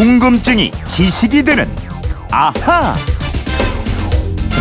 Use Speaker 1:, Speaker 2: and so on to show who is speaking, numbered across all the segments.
Speaker 1: 궁금증이 지식이 되는 아하.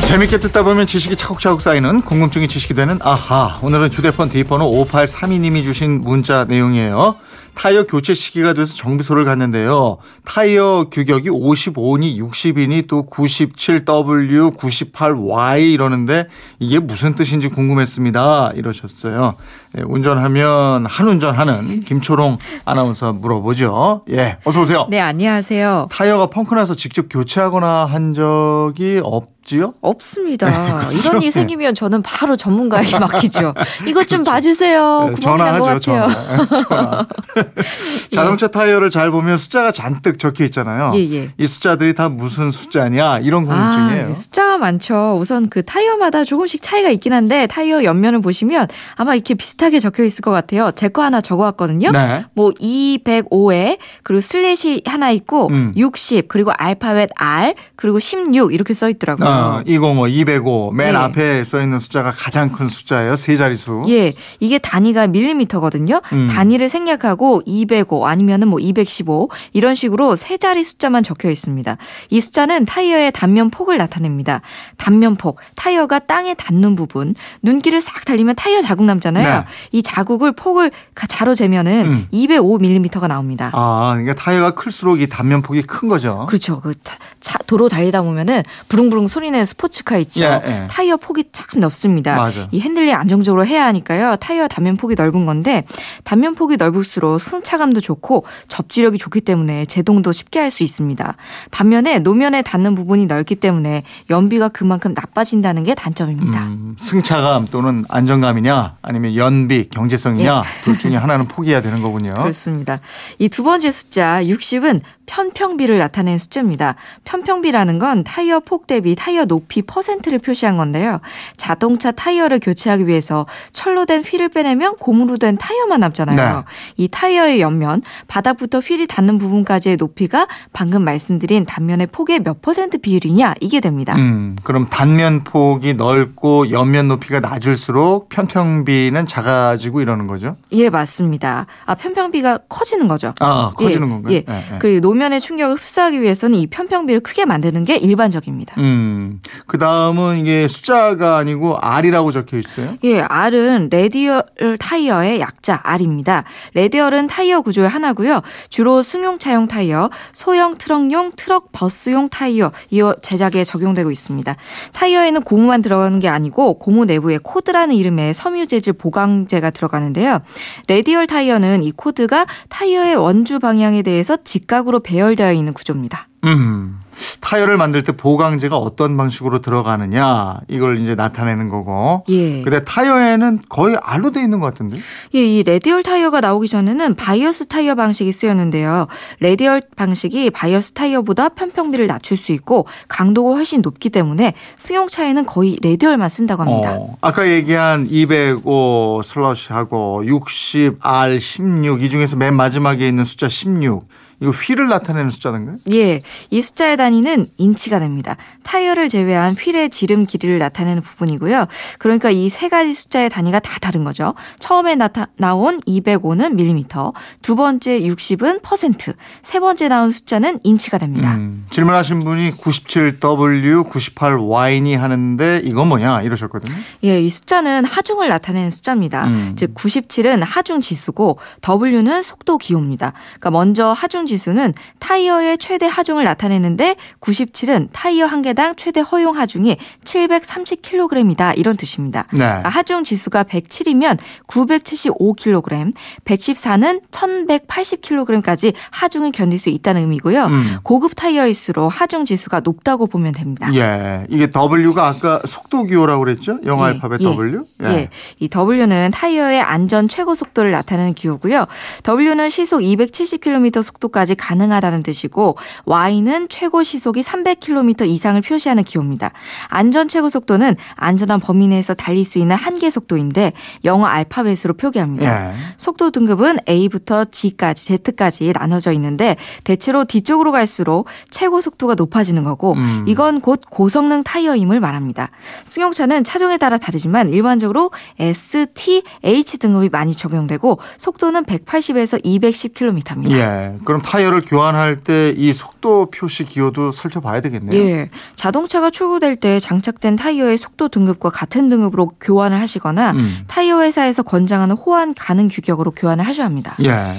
Speaker 2: 재밌게 듣다 보면 지식이 차곡차곡 쌓이는 궁금증이 지식이 되는 아하. 오늘은 휴대폰 뒷번호 5832님이 주신 문자 내용이에요. 타이어 교체 시기가 돼서 정비소를 갔는데요. 타이어 규격이 55니 60이니 또 97W, 98Y 이러는데 이게 무슨 뜻인지 궁금했습니다. 이러셨어요. 네, 운전하면 한 운전하는 김초롱 아나운서 물어보죠. 예, 어서 오세요.
Speaker 3: 네, 안녕하세요.
Speaker 2: 타이어가 펑크 나서 직접 교체하거나 한 적이 없 지요?
Speaker 3: 없습니다.
Speaker 2: 그렇죠?
Speaker 3: 이런 일 생기면 저는 바로 전문가에게 맡기죠. 이것 좀 봐주세요.
Speaker 2: 네,
Speaker 3: 구멍이 난것
Speaker 2: 전화하죠,
Speaker 3: 같아요.
Speaker 2: 전화. 전화. 자동차 타이어를 잘 보면 숫자가 잔뜩 적혀 있잖아요.
Speaker 3: 예, 예.
Speaker 2: 이 숫자들이 다 무슨 숫자냐 이런
Speaker 3: 아,
Speaker 2: 궁금증이에요.
Speaker 3: 숫자가 많죠. 우선 그 타이어마다 조금씩 차이가 있긴 한데 타이어 옆면을 보시면 아마 이렇게 비슷하게 적혀 있을 것 같아요. 제 거 하나 적어왔거든요.
Speaker 2: 네.
Speaker 3: 뭐 205에 그리고 슬래시 하나 있고
Speaker 2: 음.
Speaker 3: 60 그리고 알파벳 R 그리고 16 이렇게 써 있더라고요.
Speaker 2: 어, 205, 205. 맨
Speaker 3: 네.
Speaker 2: 앞에 써 있는 숫자가 가장 큰 숫자예요. 세 자리수.
Speaker 3: 예, 이게 단위가 밀리미터거든요.
Speaker 2: 음.
Speaker 3: 단위를 생략하고 205 아니면은 뭐 215 이런 식으로 세 자리 숫자만 적혀 있습니다. 이 숫자는 타이어의 단면 폭을 나타냅니다. 단면 폭, 타이어가 땅에 닿는 부분, 눈길을 싹 달리면 타이어 자국 남잖아요.
Speaker 2: 네.
Speaker 3: 이 자국을 폭을 가- 자로 재면은
Speaker 2: 음.
Speaker 3: 205mm가 나옵니다.
Speaker 2: 아, 그러니까 타이어가 클수록 이 단면 폭이 큰 거죠.
Speaker 3: 그렇죠. 그 타- 차- 도로 달리다 보면은 부릉부릉 소리 내는 스포츠카 있죠.
Speaker 2: 예, 예.
Speaker 3: 타이어 폭이 참 넓습니다.
Speaker 2: 맞아.
Speaker 3: 이 핸들링 안정적으로 해야 하니까요. 타이어 단면 폭이 넓은 건데 단면 폭이 넓을수록 승차감도 좋고 접지력이 좋기 때문에 제동도 쉽게 할 수 있습니다. 반면에 노면에 닿는 부분이 넓기 때문에 연비가 그만큼 나빠진다는 게 단점입니다.
Speaker 2: 음, 승차감 또는 안정감이냐 아니면 연비, 경제성이냐 둘 중에 하나는 포기해야 되는 거군요.
Speaker 3: 예. 그렇습니다. 이 두 번째 숫자 60은 편평비를 나타내는 숫자입니다. 편평비라는 건 타이어 폭 대비 타이어 높이 퍼센트를 표시한 건데요. 자동차 타이어를 교체하기 위해서 철로 된 휠을 빼내면 고무로 된 타이어만 남잖아요.
Speaker 2: 네.
Speaker 3: 이 타이어의 옆면, 바닥부터 휠이 닿는 부분까지의 높이가 방금 말씀드린 단면의 폭의 몇 퍼센트 비율이냐 이게 됩니다.
Speaker 2: 음, 그럼 단면 폭이 넓고 옆면 높이가 낮을수록 편평비는 작아지고 이러는 거죠?
Speaker 3: 예, 맞습니다. 아, 편평비가 커지는 거죠.
Speaker 2: 아, 커지는
Speaker 3: 예,
Speaker 2: 건가요?
Speaker 3: 예.
Speaker 2: 예, 예.
Speaker 3: 그리고 노면의 충격을 흡수하기 위해서는 이 편평비를 크게 만드는 게 일반적입니다.
Speaker 2: 음, 그 다음은 이게 숫자가 아니고 R이라고 적혀 있어요.
Speaker 3: 예, R은 레디얼 타이어의 약자 R입니다. 레디얼은 타이어 구조의 하나고요. 주로 승용차용 타이어, 소형 트럭용 트럭 버스용 타이어 이 제작에 적용되고 있습니다. 타이어에는 고무만 들어가는 게 아니고 고무 내부에 코드라는 이름의 섬유 재질 보강제가 들어가는데요. 레디얼 타이어는 이 코드가 타이어의 원주 방향에 대해서 직각으로 배열되어 있는 구조입니다.
Speaker 2: 음, 타이어를 만들 때 보강제가 어떤 방식으로 들어가느냐 이걸 이제 나타내는 거고.
Speaker 3: 예.
Speaker 2: 근데 타이어에는 거의 R로 돼 있는 것 같은데.
Speaker 3: 예, 이 레디얼 타이어가 나오기 전에는 바이어스 타이어 방식이 쓰였는데요. 레디얼 방식이 바이어스 타이어보다 편평비를 낮출 수 있고 강도가 훨씬 높기 때문에 승용차에는 거의 레디얼만 쓴다고 합니다.
Speaker 2: 어, 아까 얘기한 205 슬래시하고 60 R 16 이 중에서 맨 마지막에 있는 숫자 16 이거 휠을 나타내는 숫자인가요?
Speaker 3: 예, 이 숫자의 단위는 인치가 됩니다. 타이어를 제외한 휠의 지름 길이를 나타내는 부분이고요. 그러니까 이 세 가지 숫자의 단위가 다 다른 거죠. 처음에 나타, 나온 205는 밀리미터, 두 번째 60은 퍼센트, 세 번째 나온 숫자는 인치가 됩니다.
Speaker 2: 음, 질문하신 분이 97W 98Y니 하는데 이건 뭐냐 이러셨거든요.
Speaker 3: 예, 이 숫자는 하중을 나타내는 숫자입니다.
Speaker 2: 음.
Speaker 3: 즉 97은 하중 지수고 W는 속도 기호입니다. 그러니까 먼저 하중 지수는 타이어의 최대 하중을 나타내는데 97은 타이어 한 개당 최대 허용 하중이 730kg이다 이런 뜻입니다.
Speaker 2: 네.
Speaker 3: 그러니까 하중 지수가 107이면 975kg, 114는 1180kg까지 하중을 견딜 수 있다는 의미고요.
Speaker 2: 음.
Speaker 3: 고급 타이어일수록 하중 지수가 높다고 보면 됩니다.
Speaker 2: 예, 이게 W가 아까 속도 기호라고 그랬죠? 영어
Speaker 3: 예,
Speaker 2: 알파벳
Speaker 3: 예,
Speaker 2: W.
Speaker 3: 예. 이 W는 타이어의 안전 최고 속도를 나타내는 기호고요. W는 시속 270km 속도까지 가능하다는 뜻이고 Y는 최고 시속이 300km 이상을 표시하는 기호입니다. 안전 최고 속도는 안전한 범위 내에서 달릴 수 있는 한계 속도인데 영어 알파벳으로 표기합니다.
Speaker 2: 예.
Speaker 3: 속도 등급은 A부터 G까지, Z까지 나눠져 있는데 대체로 뒤쪽으로 갈수록 최고 속도가 높아지는 거고
Speaker 2: 음.
Speaker 3: 이건 곧 고성능 타이어임을 말합니다. 승용차는 차종에 따라 다르지만 일반적으로 S, T, H 등급이 많이 적용되고 속도는 180에서 210km입니다.
Speaker 2: 예. 그럼 타이어를 교환할 때 이 속도 표시 기호도 살펴봐야 되겠네요.
Speaker 3: 예. 자동차가 출고될 때 장착된 타이어의 속도 등급과 같은 등급으로 교환을 하시거나
Speaker 2: 음.
Speaker 3: 타이어 회사에서 권장하는 호환 가능 규격으로 교환을 하셔야 합니다.
Speaker 2: 예.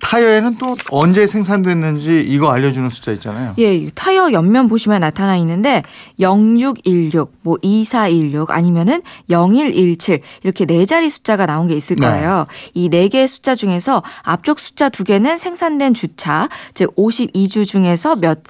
Speaker 2: 타이어에는 또 언제 생산됐는지 이거 알려주는 숫자 있잖아요.
Speaker 3: 예, 이 타이어 옆면 보시면 나타나 있는데 0616, 뭐 2416 아니면은 0117 이렇게 네 자리 숫자가 나온 게 있을
Speaker 2: 네.
Speaker 3: 거예요. 이네 개의 숫자 중에서 앞쪽 숫자 두 개는 생산된 주차, 즉 52주 중에서 몇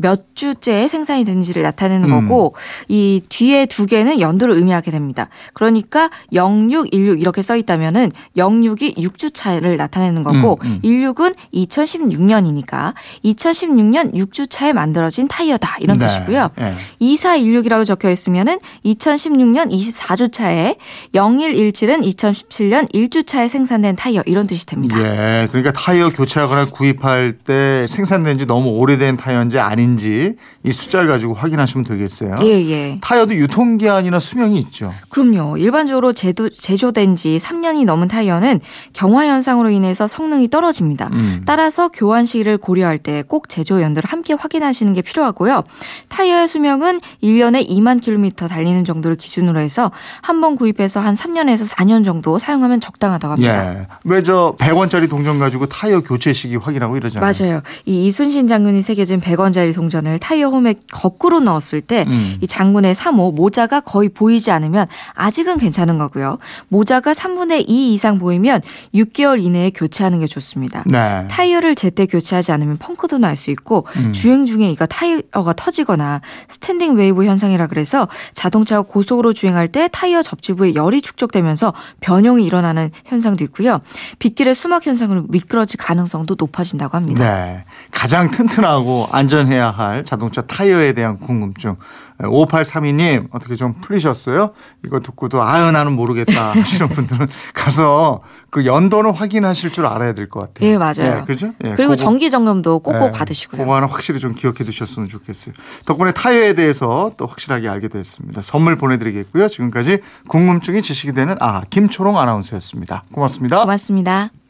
Speaker 3: 몇 주째 생산이 된지를 나타내는
Speaker 2: 음.
Speaker 3: 거고 이 뒤에 두 개는 연도를 의미하게 됩니다. 그러니까 0616 이렇게 써 있다면은 06이 6주 차를 나타내는 거고
Speaker 2: 음, 음.
Speaker 3: 16은 2016년이니까 2016년 6주 차에 만들어진 타이어다 이런
Speaker 2: 네.
Speaker 3: 뜻이고요.
Speaker 2: 예.
Speaker 3: 2416이라고 적혀 있으면은 2016년 24주 차에 0117은 2017년 1주 차에 생산된 타이어 이런 뜻이 됩니다.
Speaker 2: 예. 그러니까 타이어 교체하거나 구입할 때 생산된 지 너무 오래된 타이어인지 아닌 지 이 숫자를 가지고 확인하시면 되겠어요.
Speaker 3: 예, 예.
Speaker 2: 타이어도 유통기한이나 수명이 있죠.
Speaker 3: 그럼요. 일반적으로 제도, 제조된 지 3년이 넘은 타이어는 경화 현상으로 인해서 성능이 떨어집니다.
Speaker 2: 음.
Speaker 3: 따라서 교환 시기를 고려할 때 꼭 제조 연도를 함께 확인하시는 게 필요하고요. 타이어의 수명은 1년에 2만 킬로미터 달리는 정도를 기준으로 해서 한 번 구입해서 한 3년에서 4년 정도 사용하면 적당하다고 합니다.
Speaker 2: 예. 왜저 100원짜리 동전 가지고 타이어 교체 시기 확인하고 이러잖아요.
Speaker 3: 맞아요. 이 이순신 장군이 새겨진 100원짜리 동전을 타이어 홈에 거꾸로 넣었을 때이
Speaker 2: 음.
Speaker 3: 장군의 3호 모자가 거의 보이지 않으면 아직은 괜찮은 거고요. 모자가 3분의 2 이상 보이면 6개월 이내에 교체하는 게 좋습니다.
Speaker 2: 네.
Speaker 3: 타이어를 제때 교체하지 않으면 펑크도 날 수 있고
Speaker 2: 음.
Speaker 3: 주행 중에 이가 타이어가 터지거나 스탠딩 웨이브 현상이라 그래서 자동차가 고속으로 주행할 때 타이어 접지부에 열이 축적되면서 변형이 일어나는 현상도 있고요. 빗길의 수막 현상으로 미끄러질 가능성도 높아진다고 합니다.
Speaker 2: 네. 가장 튼튼하고 안전해야 할 자동차 타이어에 대한 궁금증. 5832님, 어떻게 좀 풀리셨어요? 이거 듣고도, 아유, 나는 모르겠다 하시는 분들은 가서 그 연도는 확인하실 줄 알아야 될 것 같아요.
Speaker 3: 예, 맞아요.
Speaker 2: 예, 그죠? 예,
Speaker 3: 그리고
Speaker 2: 그거-
Speaker 3: 정기 점검도 꼭꼭
Speaker 2: 예,
Speaker 3: 받으시고요.
Speaker 2: 그거 하나 확실히 좀 기억해 두셨으면 좋겠어요. 덕분에 타이어에 대해서 또 확실하게 알게 됐습니다. 선물 보내드리겠고요. 지금까지 궁금증이 지식이 되는 아 김초롱 아나운서였습니다. 고맙습니다.
Speaker 3: 고맙습니다.